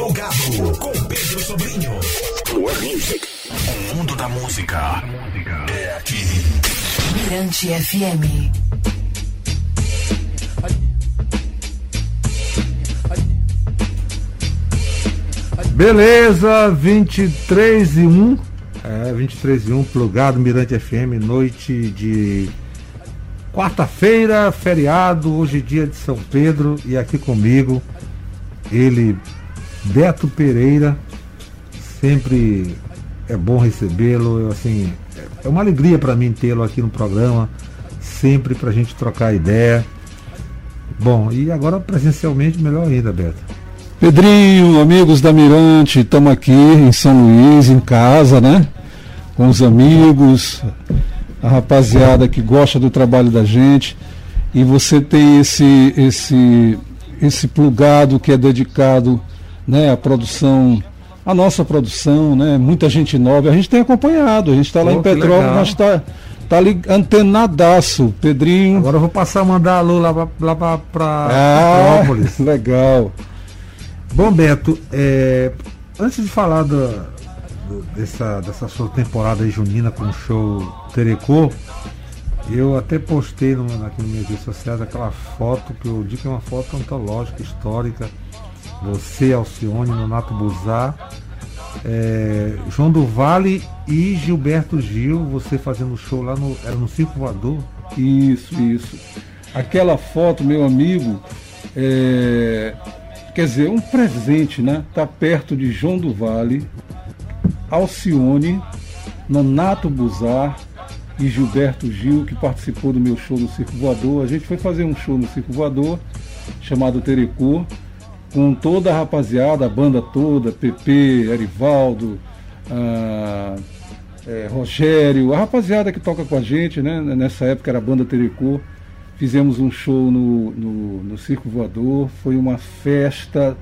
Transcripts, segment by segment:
Plugado com Pedro Sobrinho. Plug Music. O mundo da música é aqui. Mirante FM. Beleza, 23 e 1. É, 23 e 1, plugado Mirante FM, noite de quarta-feira, feriado, hoje é dia de São Pedro e aqui comigo ele, Beto Pereira, sempre é bom recebê-lo, assim, é uma alegria para mim tê-lo aqui no programa, sempre para a gente trocar ideia. Bom, e agora presencialmente melhor ainda, Beto. Pedrinho, amigos da Mirante, estamos aqui em São Luís, em casa, né? Com os amigos, a rapaziada que gosta do trabalho da gente. E você tem esse, esse esse plugado que é dedicado né, à produção, à nossa produção, né, muita gente nova. A gente tem acompanhado, a gente está lá em Petrópolis, mas está tá ali antenadaço, Pedrinho. Agora eu vou passar a mandar alô lá para ah, Petrópolis. Legal. Bom, Beto, é, antes de falar do, do, dessa, dessa sua temporada junina com o show Terecô, eu até postei no, aqui nas minhas redes sociais aquela foto que eu digo que é uma foto antológica, histórica. Você, Alcione, Nonato Buzar, é, João do Vale e Gilberto Gil, você fazendo show lá no. Era no Circo Voador? Isso, isso. Aquela foto, meu amigo, é, quer dizer, um presente, né? Tá perto de João do Vale, Alcione, Nonato Buzar, e Gilberto Gil, que participou do meu show no Circo Voador. A gente foi fazer um show no Circo Voador, chamado Terecô, com toda a rapaziada, a banda toda, Pepe, Erivaldo, ah, é, Rogério, a rapaziada que toca com a gente, né? Nessa época era a banda Terecô. Fizemos um show no, no, no Circo Voador, foi uma festa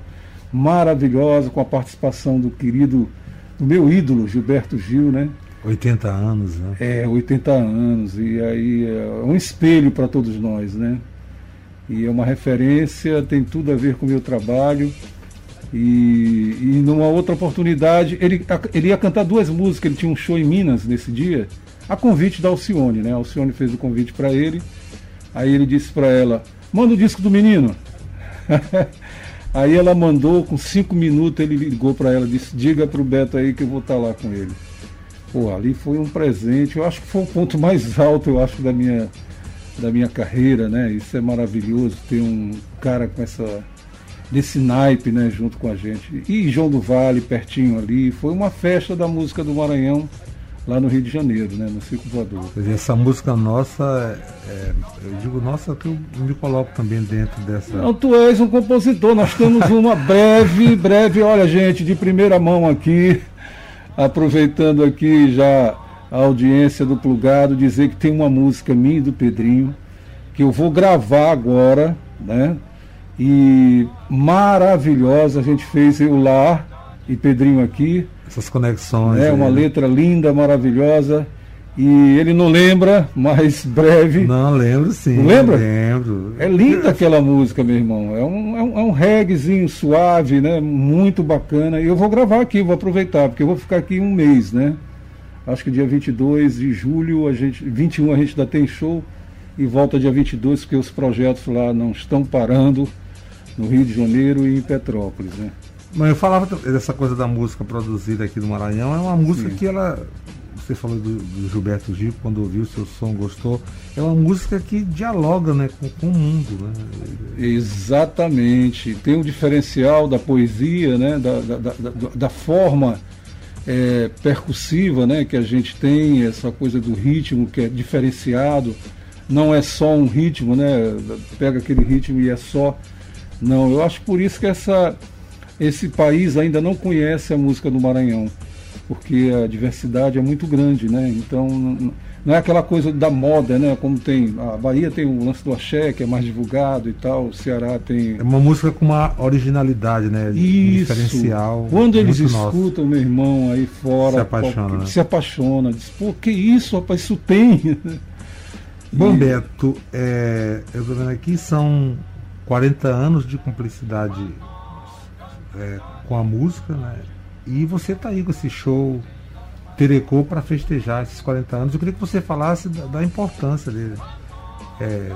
maravilhosa com a participação do querido, do meu ídolo, Gilberto Gil, né? 80 anos, né? É, 80 anos. E aí é um espelho para todos nós, né? E é uma referência, tem tudo a ver com o meu trabalho. E, e numa outra oportunidade, ele, ele ia cantar duas músicas, ele tinha um show em Minas nesse dia, a convite da Alcione, né? A Alcione fez o convite para ele. Aí ele disse para ela: manda o disco do menino. aí ela mandou, com cinco minutos, ele ligou para ela, disse: diga para o Beto aí que eu vou estar tá lá com ele. Pô, ali foi um presente, eu acho que foi o ponto mais alto, eu acho, da minha, da minha carreira, né? Isso é maravilhoso, ter um cara com essa desse naipe, né, junto com a gente. E João do Vale, pertinho ali, foi uma festa da música do Maranhão lá no Rio de Janeiro, né, no Circo Voador. Essa música nossa, é, eu digo nossa que eu me coloco também dentro dessa. Não, tu és um compositor, nós temos uma breve, breve, olha gente, de primeira mão aqui, aproveitando aqui já a audiência do Plugado, dizer que tem uma música minha e do Pedrinho, que eu vou gravar agora, né? E maravilhosa, a gente fez eu lá e Pedrinho aqui. Essas conexões. É, uma letra linda, maravilhosa. E ele não lembra, mas breve. Não, lembro sim. lembra? Lembro. É linda aquela música, meu irmão. É um, é um, é um reggaezinho suave, né? Muito bacana. E eu vou gravar aqui, vou aproveitar, porque eu vou ficar aqui um mês, né? Acho que dia 22 de julho, a gente, 21 a gente ainda tem show e volta dia 22, porque os projetos lá não estão parando no Rio de Janeiro e em Petrópolis, né? Mas eu falava dessa coisa da música produzida aqui do Maranhão, é uma música Sim. que ela você falou do, do, Gilberto Gil, quando ouviu o seu som, gostou. É uma música que dialoga né, com, com o mundo. Né? Exatamente. Tem um diferencial da poesia, né, da, da, da, da forma é, percussiva né, que a gente tem, essa coisa do ritmo que é diferenciado. Não é só um ritmo, né? Pega aquele ritmo e é só. Não, eu acho por isso que essa, esse país ainda não conhece a música do Maranhão porque a diversidade é muito grande, né? Então não é aquela coisa da moda, né? Como tem a Bahia tem o lance do axé que é mais divulgado e tal, o Ceará tem é uma música com uma originalidade, né? Isso. diferencial. Quando eles escutam meu irmão aí fora, se apaixona, né? se apaixona, diz pô que isso, rapaz, isso tem. Bom, e... Beto, é, eu estou vendo aqui são 40 anos de cumplicidade é, com a música, né? E você tá aí com esse show Terecô para festejar esses 40 anos. Eu queria que você falasse da, da importância dele, é,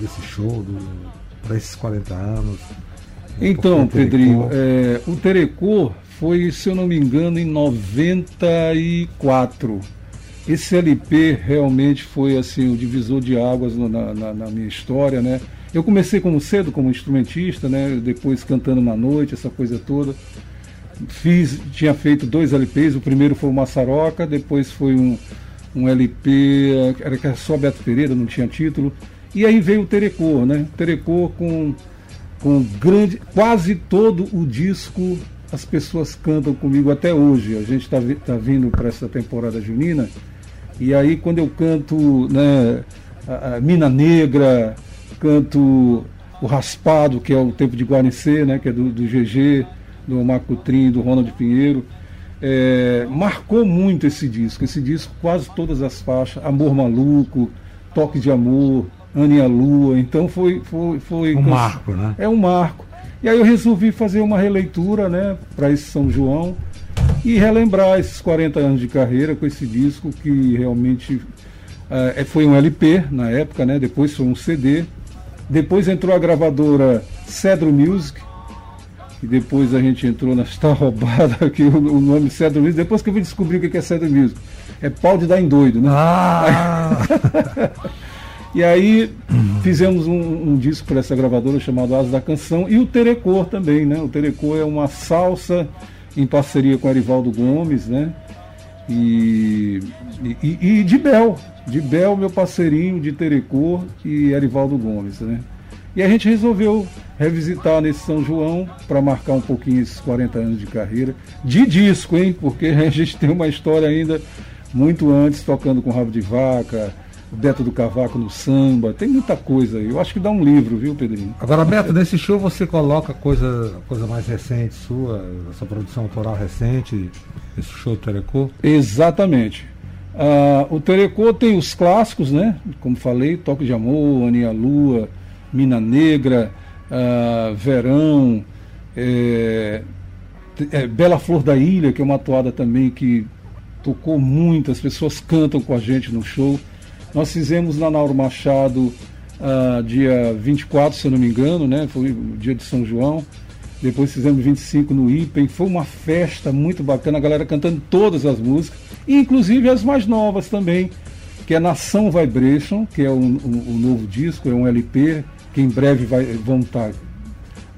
desse show, para esses 40 anos. Então, Pedrinho, é, o Terecô foi, se eu não me engano, em 94. Esse LP realmente foi assim o divisor de águas na, na, na minha história, né? Eu comecei como cedo como instrumentista, né? Depois cantando na noite, essa coisa toda. Fiz, tinha feito dois LPs, o primeiro foi o Maçaroca, depois foi um, um LP, era que era só Beto Pereira, não tinha título. E aí veio o Terecor, né? Terecor com, com grande, quase todo o disco as pessoas cantam comigo até hoje. A gente está tá vindo para essa temporada junina. E aí quando eu canto né, a, a Mina Negra, canto o Raspado, que é o Tempo de Guarnecer, né, que é do, do GG, do Marco Trim, do Ronald Pinheiro. É, marcou muito esse disco. Esse disco, quase todas as faixas, Amor Maluco, Toque de Amor, Anne a Lua. Então foi. foi, foi um marco, né? É um marco. E aí eu resolvi fazer uma releitura né, para esse São João e relembrar esses 40 anos de carreira com esse disco que realmente uh, foi um LP na época, né? Depois foi um CD. Depois entrou a gravadora Cedro Music, e depois a gente entrou na Está Roubada, aqui o, o nome Cedro Music, depois que eu vim descobrir o que é Cedro Music. É pau de dar em doido, né? Ah! e aí fizemos um, um disco para essa gravadora chamado Asa da Canção e o Terecor também, né? O Terecor é uma salsa em parceria com Arivaldo Gomes, né? E, e, e de Bel, de Bel, meu parceirinho de Terecor e Arivaldo Gomes, né? E a gente resolveu revisitar nesse São João para marcar um pouquinho esses 40 anos de carreira. De disco, hein? Porque a gente tem uma história ainda muito antes, tocando com rabo de vaca, Beto do Cavaco no samba, tem muita coisa aí. Eu acho que dá um livro, viu, Pedrinho? Agora, Beto, nesse show você coloca coisa, coisa mais recente sua, sua produção autoral recente, esse show do Telecô? Exatamente. Uh, o Terecô tem os clássicos, né? Como falei, Toque de Amor, Aninha Lua, Mina Negra, uh, Verão, é, é, Bela Flor da Ilha, que é uma toada também que tocou muito, as pessoas cantam com a gente no show. Nós fizemos na Nauro Machado uh, dia 24, se eu não me engano, né? Foi o dia de São João. Depois fizemos 25 no Ipen. Foi uma festa muito bacana, a galera cantando todas as músicas, inclusive as mais novas também, que é Nação Vibration, que é o um, um, um novo disco, é um LP, que em breve vai, vão estar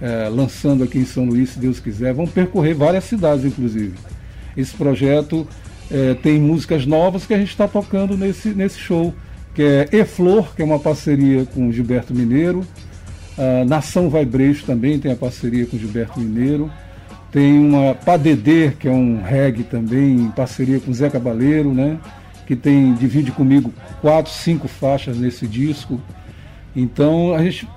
é, lançando aqui em São Luís, se Deus quiser. Vão percorrer várias cidades, inclusive. Esse projeto é, tem músicas novas que a gente está tocando nesse, nesse show que é E Flor, que é uma parceria com Gilberto Mineiro. Uh, Nação Vai Brejo também tem a parceria com Gilberto Mineiro. Tem uma Padedê, que é um reggae também, em parceria com Zé Cabaleiro, né? Que tem, divide comigo quatro, cinco faixas nesse disco. Então a gente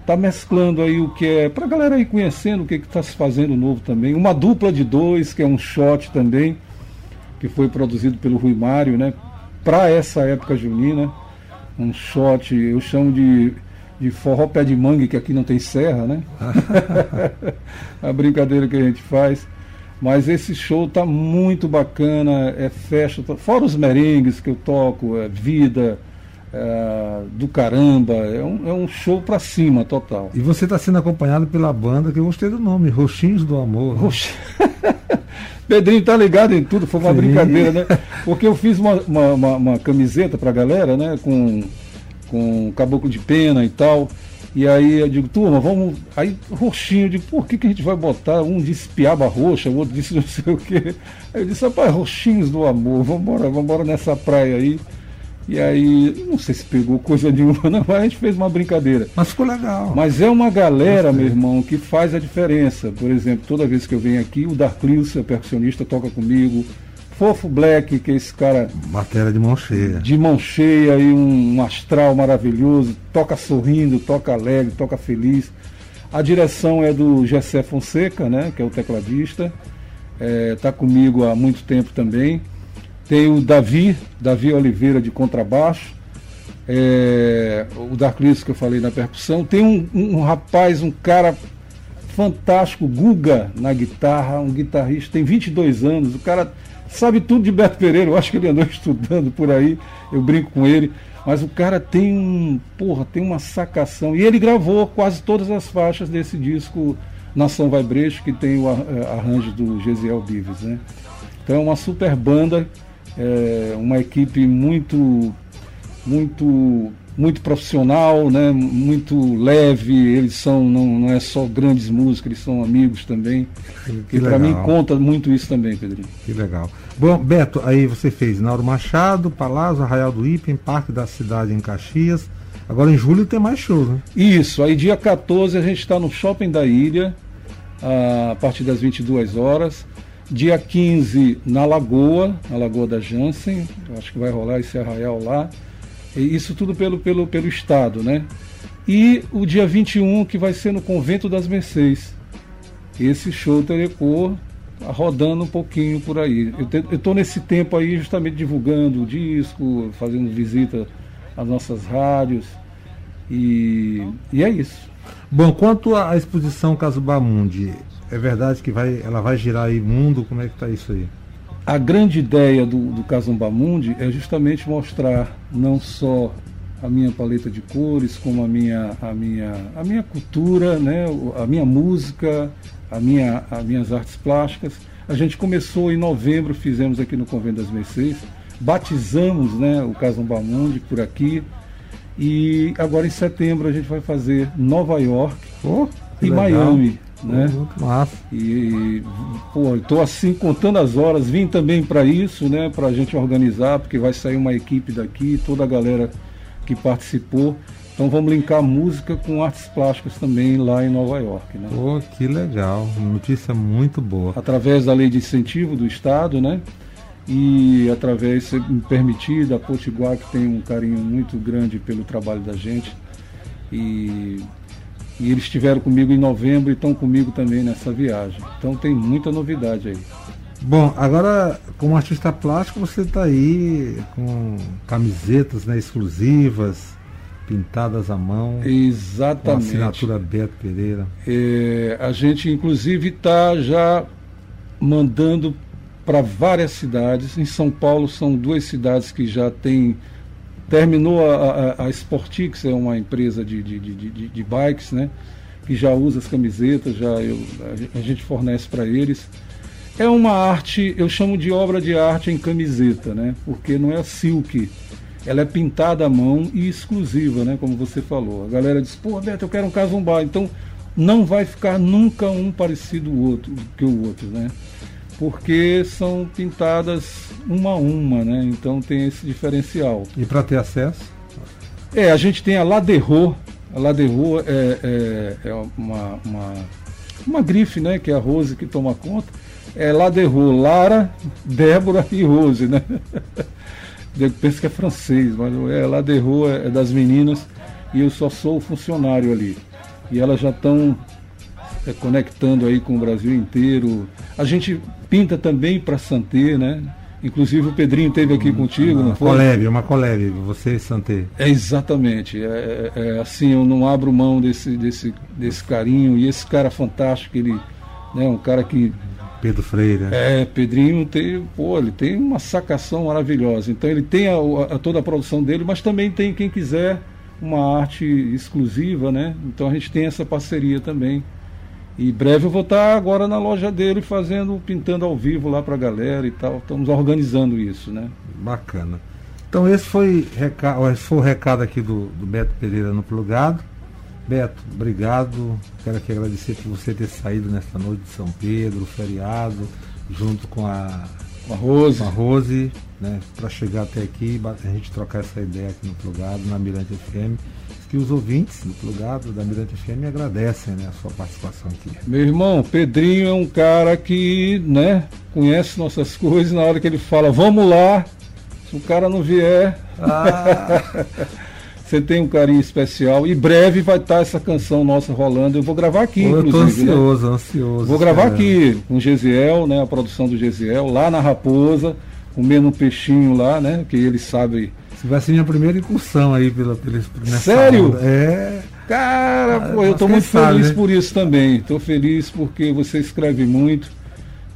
está mesclando aí o que é, para a galera ir conhecendo o que está se fazendo novo também. Uma dupla de dois, que é um shot também, que foi produzido pelo Rui Mário, né? para essa época junina. Um shot, eu chamo de, de forró pé de mangue, que aqui não tem serra, né? a brincadeira que a gente faz. Mas esse show tá muito bacana, é festa, fora os merengues que eu toco, é vida, é, do caramba, é um, é um show pra cima total. E você está sendo acompanhado pela banda, que eu gostei do nome, Roxinhos do Amor. Né? Pedrinho tá ligado em tudo, foi uma Sim. brincadeira, né? Porque eu fiz uma, uma, uma, uma camiseta pra galera, né? Com, com caboclo de pena e tal. E aí eu digo, turma, vamos. Aí roxinho, eu digo, por que, que a gente vai botar? Um disse piaba roxa, o outro disse não sei o quê. Aí eu disse, rapaz, roxinhos do amor, vamos embora nessa praia aí. E aí, não sei se pegou coisa nenhuma, não, mas a gente fez uma brincadeira. Mas ficou legal. Mas é uma galera, meu irmão, que faz a diferença. Por exemplo, toda vez que eu venho aqui, o Darklius, o percussionista, toca comigo. Fofo Black, que é esse cara. Matéria de mão cheia. De mão cheia e um, um astral maravilhoso. Toca sorrindo, toca alegre, toca feliz. A direção é do Gessé Fonseca, né, que é o tecladista. Está é, comigo há muito tempo também. Tem o Davi, Davi Oliveira de contrabaixo. É, o Darklis que eu falei na percussão. Tem um, um, um rapaz, um cara fantástico, Guga na guitarra, um guitarrista, tem 22 anos, o cara sabe tudo de Beto Pereira, eu acho que ele andou estudando por aí, eu brinco com ele, mas o cara tem um, porra, tem uma sacação, e ele gravou quase todas as faixas desse disco Nação Vai Brejo, que tem o eh, arranjo do Gesiel Bives, né? Então é uma super banda, é uma equipe muito, muito muito profissional, né? muito leve, eles são, não, não é só grandes músicos, eles são amigos também. Que e para mim conta muito isso também, Pedrinho. Que legal. Bom, Beto, aí você fez Nauro Machado, Palácio, Arraial do Ipen, Parque da Cidade em Caxias. Agora em julho tem mais shows, né? Isso, aí dia 14 a gente está no Shopping da Ilha, a partir das 22 horas. Dia 15 na Lagoa, na Lagoa da Jansen, acho que vai rolar esse arraial lá. Isso tudo pelo, pelo, pelo Estado, né? E o dia 21, que vai ser no Convento das Mercês. Esse show Telecor rodando um pouquinho por aí. Eu estou nesse tempo aí justamente divulgando o disco, fazendo visita às nossas rádios. E, e é isso. Bom, quanto à exposição Casubamundi, é verdade que vai, ela vai girar aí mundo? Como é que está isso aí? a grande ideia do, do Casumba Mundi é justamente mostrar não só a minha paleta de cores, como a minha, a minha, a minha cultura, né, a minha música, a minha, as minhas artes plásticas. A gente começou em novembro, fizemos aqui no Convento das Mercês, batizamos né, o Casumba Mundi por aqui. E agora em setembro a gente vai fazer Nova York oh, e legal. Miami né? Massa. E, pô, estou assim contando as horas, vim também para isso, né? Para a gente organizar, porque vai sair uma equipe daqui, toda a galera que participou. Então vamos linkar música com artes plásticas também lá em Nova York. Né? Pô, que legal, notícia muito boa. Através da lei de incentivo do Estado, né? E através, se me permitir, da Potiguar, que tem um carinho muito grande pelo trabalho da gente. E e eles estiveram comigo em novembro e estão comigo também nessa viagem. Então tem muita novidade aí. Bom, agora como artista plástico você está aí com camisetas né, exclusivas, pintadas à mão. Exatamente. Com assinatura Beto Pereira. É, a gente inclusive está já mandando para várias cidades. Em São Paulo são duas cidades que já têm Terminou a, a, a Sportix, é uma empresa de, de, de, de, bikes, né? Que já usa as camisetas, já eu, a gente fornece para eles. É uma arte, eu chamo de obra de arte em camiseta, né? Porque não é silk, ela é pintada à mão e exclusiva, né? Como você falou. A galera diz, pô, Beto, eu quero um casumbá. Então não vai ficar nunca um parecido o outro que o outro, né? Porque são pintadas uma a uma, né? Então tem esse diferencial. E para ter acesso? É, a gente tem a Laderro. A Laderro é, é, é uma, uma, uma grife, né? Que é a Rose que toma conta. É Laderro, Lara, Débora e Rose, né? Eu penso que é francês, mas é Laderro é, é das meninas e eu só sou o funcionário ali. E elas já estão é, conectando aí com o Brasil inteiro. A gente pinta também para Santé, né? Inclusive o Pedrinho esteve aqui contigo, uma não foi? Coleve, uma coleve, você e Santé. É exatamente. É, é, é, assim, eu não abro mão desse, desse, desse carinho. E esse cara fantástico, ele, né, um cara que. Pedro Freire. É, Pedrinho tem, pô, ele tem uma sacação maravilhosa. Então ele tem a, a, toda a produção dele, mas também tem quem quiser uma arte exclusiva, né? Então a gente tem essa parceria também. E breve eu vou estar agora na loja dele fazendo, pintando ao vivo lá para a galera e tal. Estamos organizando isso, né? Bacana. Então esse foi, recado, esse foi o recado aqui do, do Beto Pereira no Plugado. Beto, obrigado. Quero aqui agradecer por você ter saído nesta noite de São Pedro, feriado, junto com a, com a Rose, com a Rose né, para chegar até aqui, a gente trocar essa ideia aqui no Plugado, na Mirante FM que os ouvintes do Plugado da Mirante FM agradecem né, a sua participação aqui. Meu irmão, Pedrinho é um cara que né, conhece nossas coisas, na hora que ele fala, vamos lá, se o cara não vier. Ah. Você tem um carinho especial e breve vai estar essa canção nossa rolando. Eu vou gravar aqui, Pô, inclusive. Eu tô né? ansioso, né? ansioso. Vou gravar aqui com o Gesiel, né? A produção do Gesiel, lá na Raposa, comendo um peixinho lá, né? Que ele sabe vai ser minha primeira incursão aí pela, pela nessa Sério? É. Cara, pô, eu estou muito sabe, feliz né? por isso também. Estou feliz porque você escreve muito,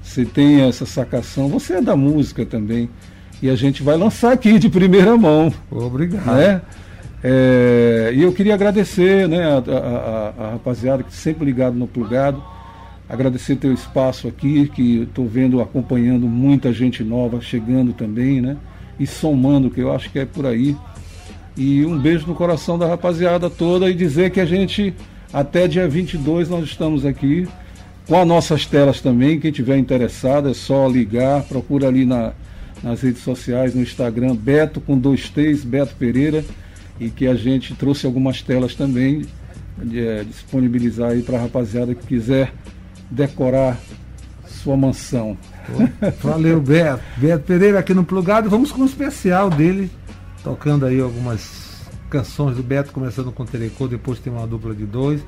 você tem essa sacação, você é da música também. E a gente vai lançar aqui de primeira mão. Obrigado. né? É, e eu queria agradecer né, a, a- a- a rapaziada que sempre ligado no plugado, agradecer teu espaço aqui, que estou vendo, acompanhando muita gente nova chegando também, né? E somando, que eu acho que é por aí. E um beijo no coração da rapaziada toda e dizer que a gente, até dia 22, nós estamos aqui com as nossas telas também. Quem tiver interessado é só ligar, procura ali na, nas redes sociais, no Instagram, Beto com dois T's, Beto Pereira, e que a gente trouxe algumas telas também, é, disponibilizar aí para a rapaziada que quiser decorar sua mansão. Valeu, Beto. Beto Pereira aqui no Plugado. Vamos com um especial dele, tocando aí algumas canções do Beto, começando com Telecô, depois tem uma dupla de dois,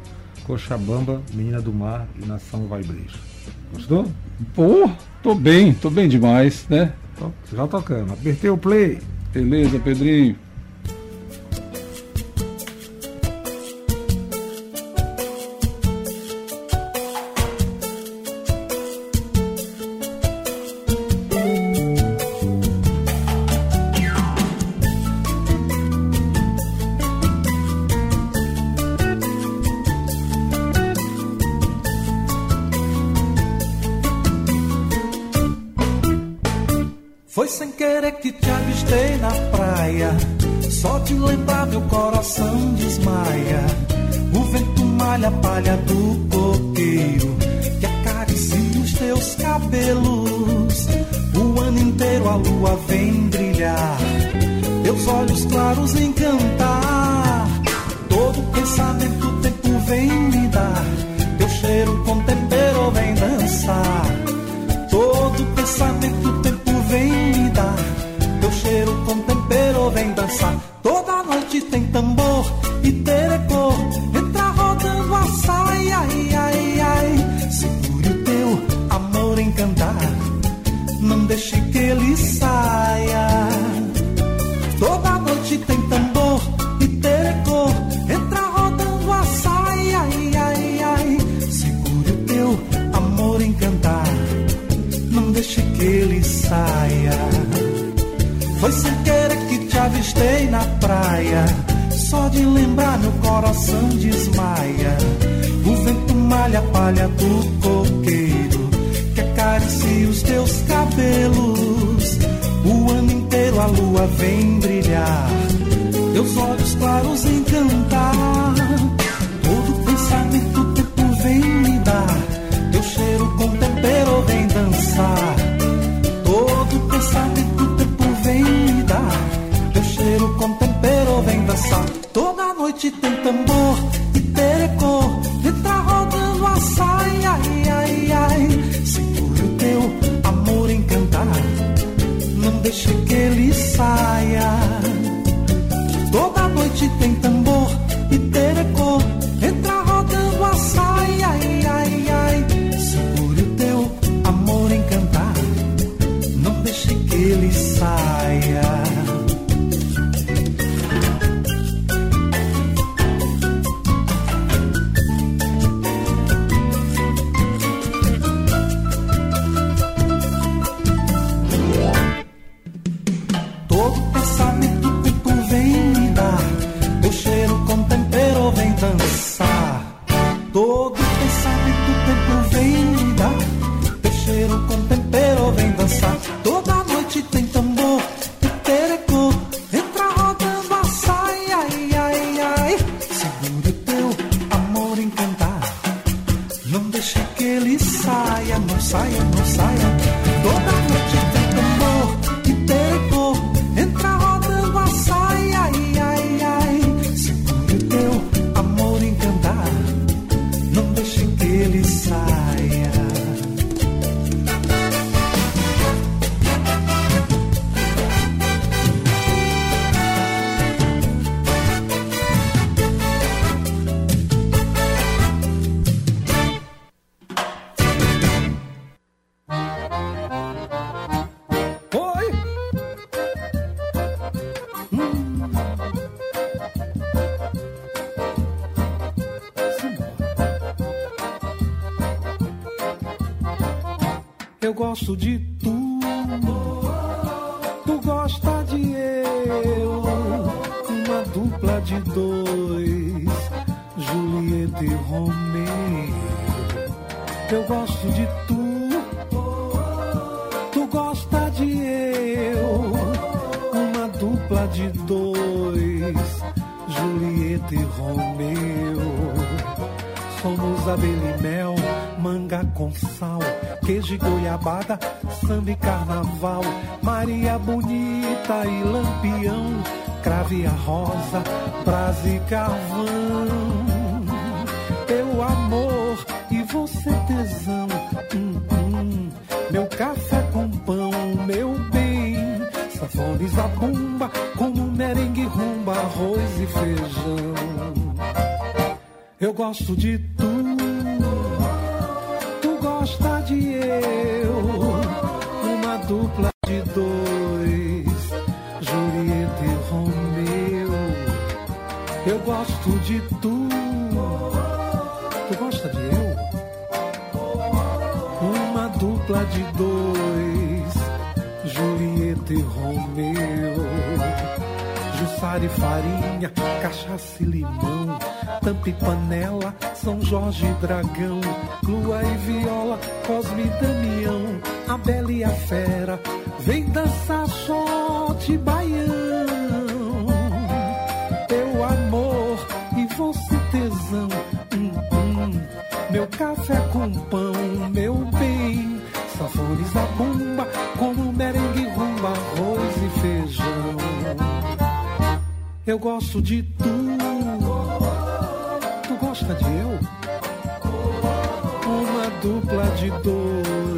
Cochabamba, Menina do Mar e Nação Vai Brejo. Gostou? Pô, tô bem, tô bem demais, né? Já tocando. Apertei o play. Beleza, Pedrinho? Avistei na praia. Só de lembrar meu coração desmaia. O vento malha a palha do coqueiro que acaricia os teus cabelos. O ano inteiro a lua vem brilhar. Teus olhos claros encantar. Todo pensamento o tempo vem me dar. Teu cheiro com tempero vem dançar. Todo pensamento o tempo vem me dar. Teu cheiro com tempero vem dançar. Toda noite tem tambor e terecô. Entra rodando a saia, ai, ai, ai. Segure o teu amor em cantar. Não deixe que ele saia. Avistei na praia. Só de lembrar meu coração desmaia. O vento malha a palha do coqueiro que acaricia os teus cabelos. O ano inteiro a lua vem brilhar. Teus olhos claros encantar. Todo pensamento o tempo vem me dar. Teu cheiro com tempero vem dançar. Eu gosto de tu, tu gosta de eu, uma dupla de dois, Julieta e Romeu. Eu gosto de tu, tu gosta de eu, uma dupla de dois, Julieta e Romeu. Somos abelha e mel, manga com sal, queijo e goiabada, samba e carnaval, Maria bonita e lampião, crave a rosa, brasa e carvão. Teu amor e você tesão, hum, hum. meu café com pão, meu bem, safones a bomba, como merengue, rumba, arroz e feijão. Eu gosto de de eu, uma dupla de dois, Julieta e Romeu. Eu gosto de tu, Jussara e farinha, cachaça e limão, tampa e panela, São Jorge e Dragão, Lua e Viola, Cosme e Damião, a Bela e a Fera, vem dançar shot baião. Teu amor e você tesão, hum, hum. meu café com pão, meu bem, safones a bomba, como merengue, Eu gosto de tu. Tu gosta de eu? Uma dupla de dois,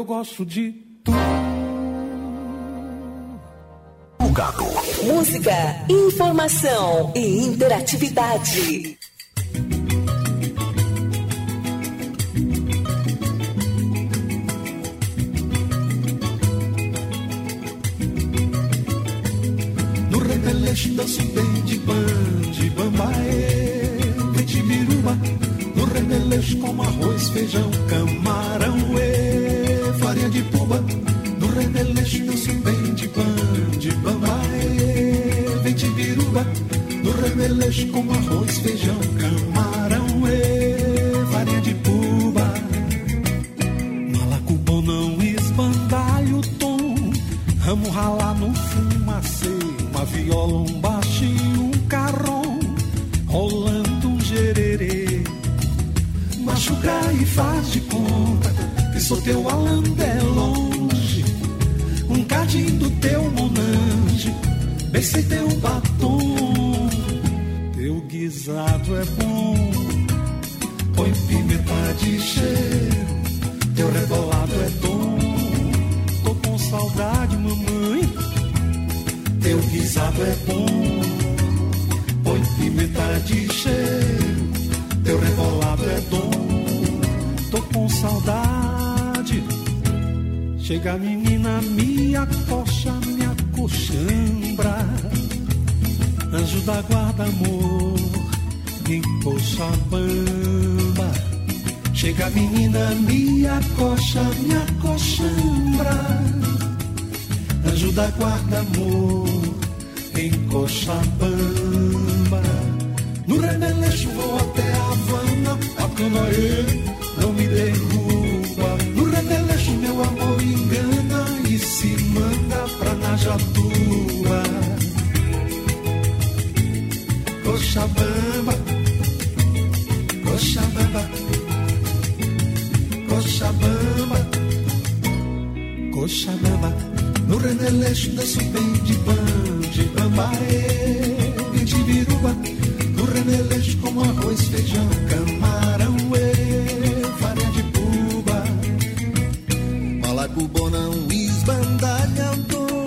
Eu gosto de tu. Música, informação e interatividade. Ramo ralar no fumacê Uma viola, um baixinho, um carrom Rolando um gererê. Machucar e faz de conta Que sou teu alandé longe Um cadinho do teu monange Beijei teu batom. Teu guisado é bom Põe pimenta de cheiro Teu rebolado é com saudade, mamãe. Teu guisado é bom Põe pimenta de cheiro. Teu rebolado é dom Tô com saudade. Chega menina, me acocha, me acochambra. Anjo da guarda, amor Em Cochabamba Chega menina, me acocha, me acochambra da guarda, amor Em Cochabamba No remeleixo vou até Havana A canoê Leleste da Supendibã, de Bambaré e de Biruba, do remeleste como arroz, feijão, camarão e farinha de puba. Malaco, bonão, esbandalhador,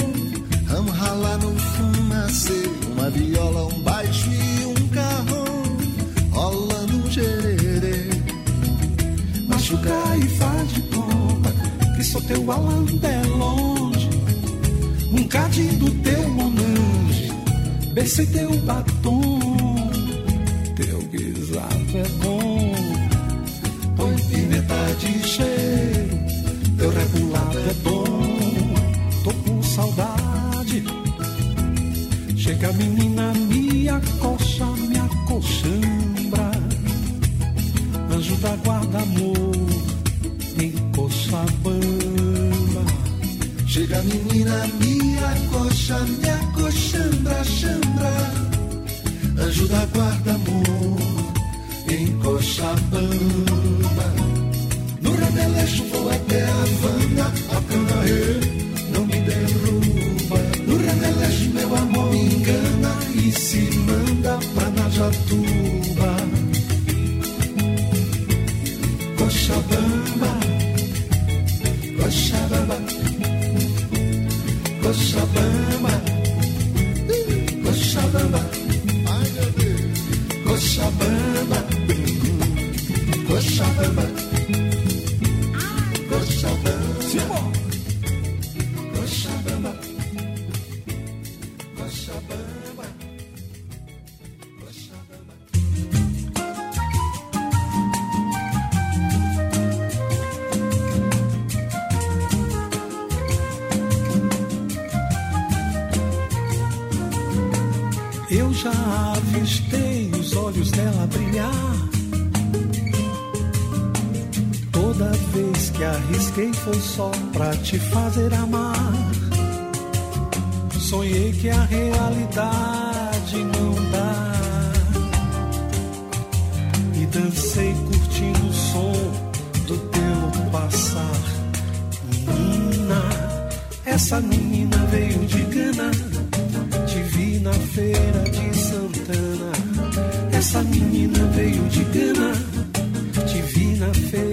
ramo ralar no fumacê, uma viola, um baixo e um carrão, rola no gererê. Machuca e faz de conta que sou teu alandé jardim do teu monange, bercei teu batom. já avistei os olhos dela brilhar. Toda vez que arrisquei foi só pra te fazer amar. Sonhei que a realidade não dá. E dancei curtindo o som do teu passar. Menina, essa menina veio de Gana menina veio de Gana, na feira.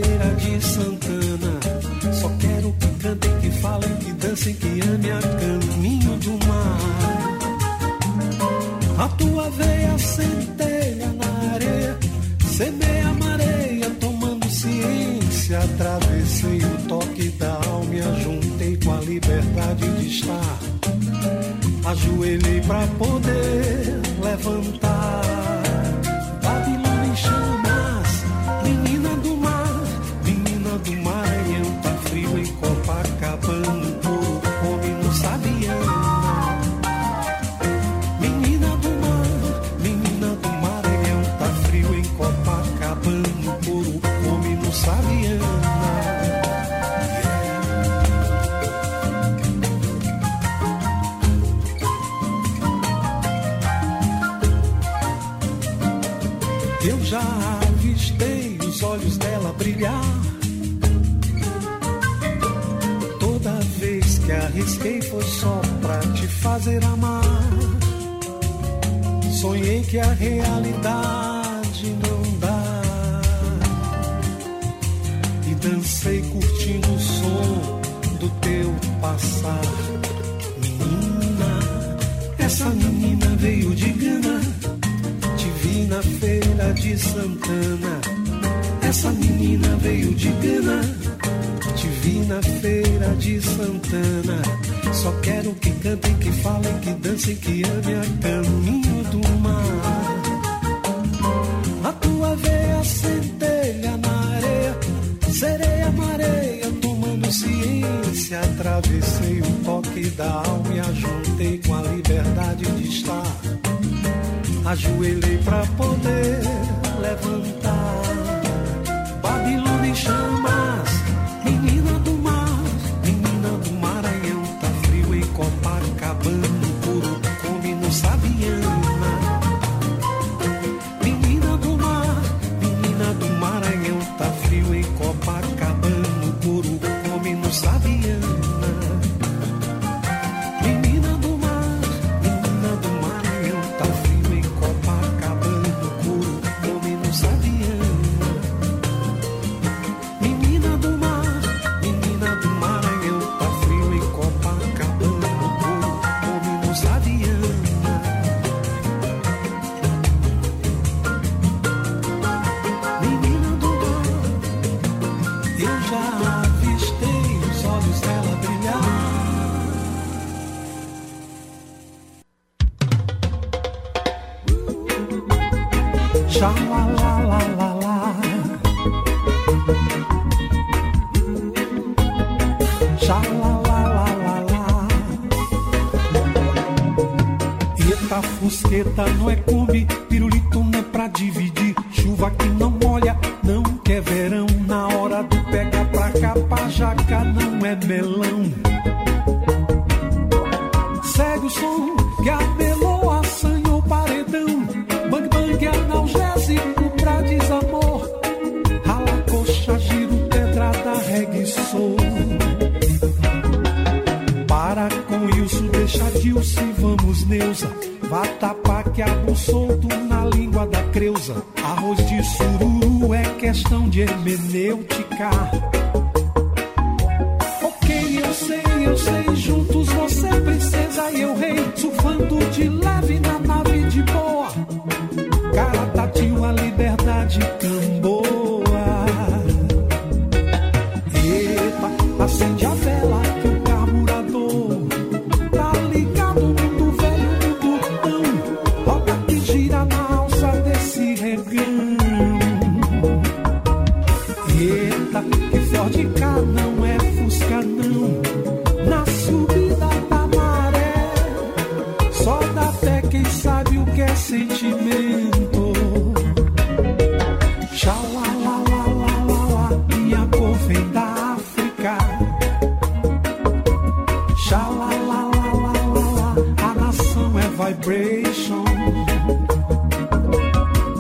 de Santana. Essa menina veio de Gana. Te vi na feira de Santana. Só quero que cantem, que falem, que dancem, que ame a caminho do mar. Ajoelhei pra poder levantar. Para com isso, deixa Dilce, vamos Neuza. Vá tapar que abro solto na língua da Creuza. Arroz de sururu é questão de hermenêutica. Ok, eu sei, eu sei, juntos você princesa e eu rei. Surfando de leve na nave de boa. vibration.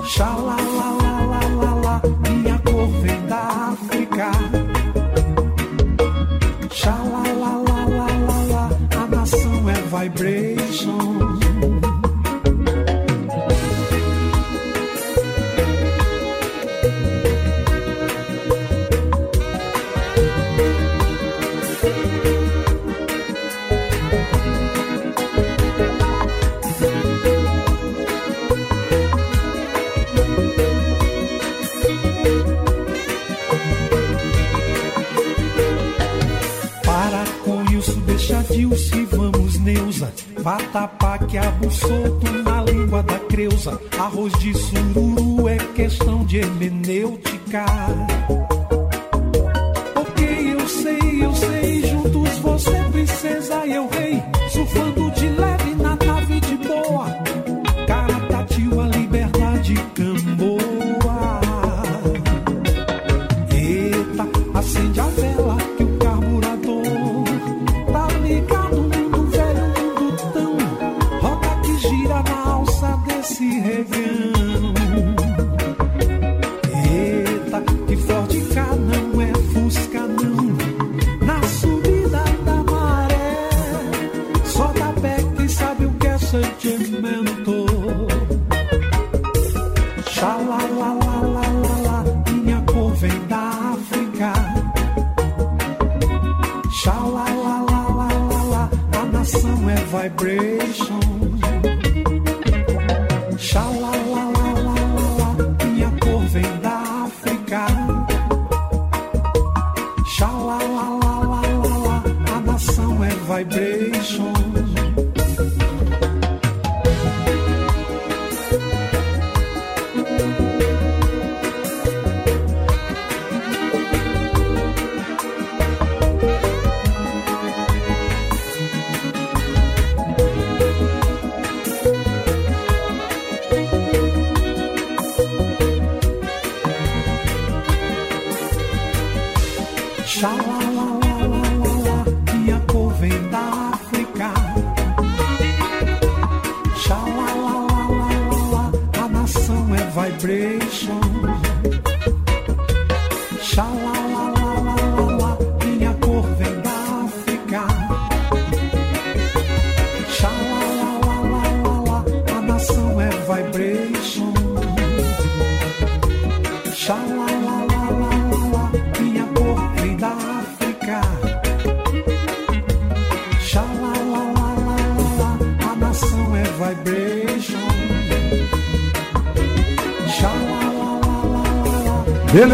Shall I? carros de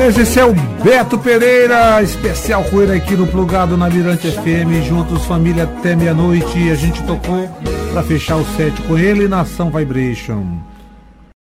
Esse é o Beto Pereira, especial Coelho aqui no Plugado na Mirante FM, juntos família até meia-noite. A gente tocou para fechar o set com ele, Nação Vibration.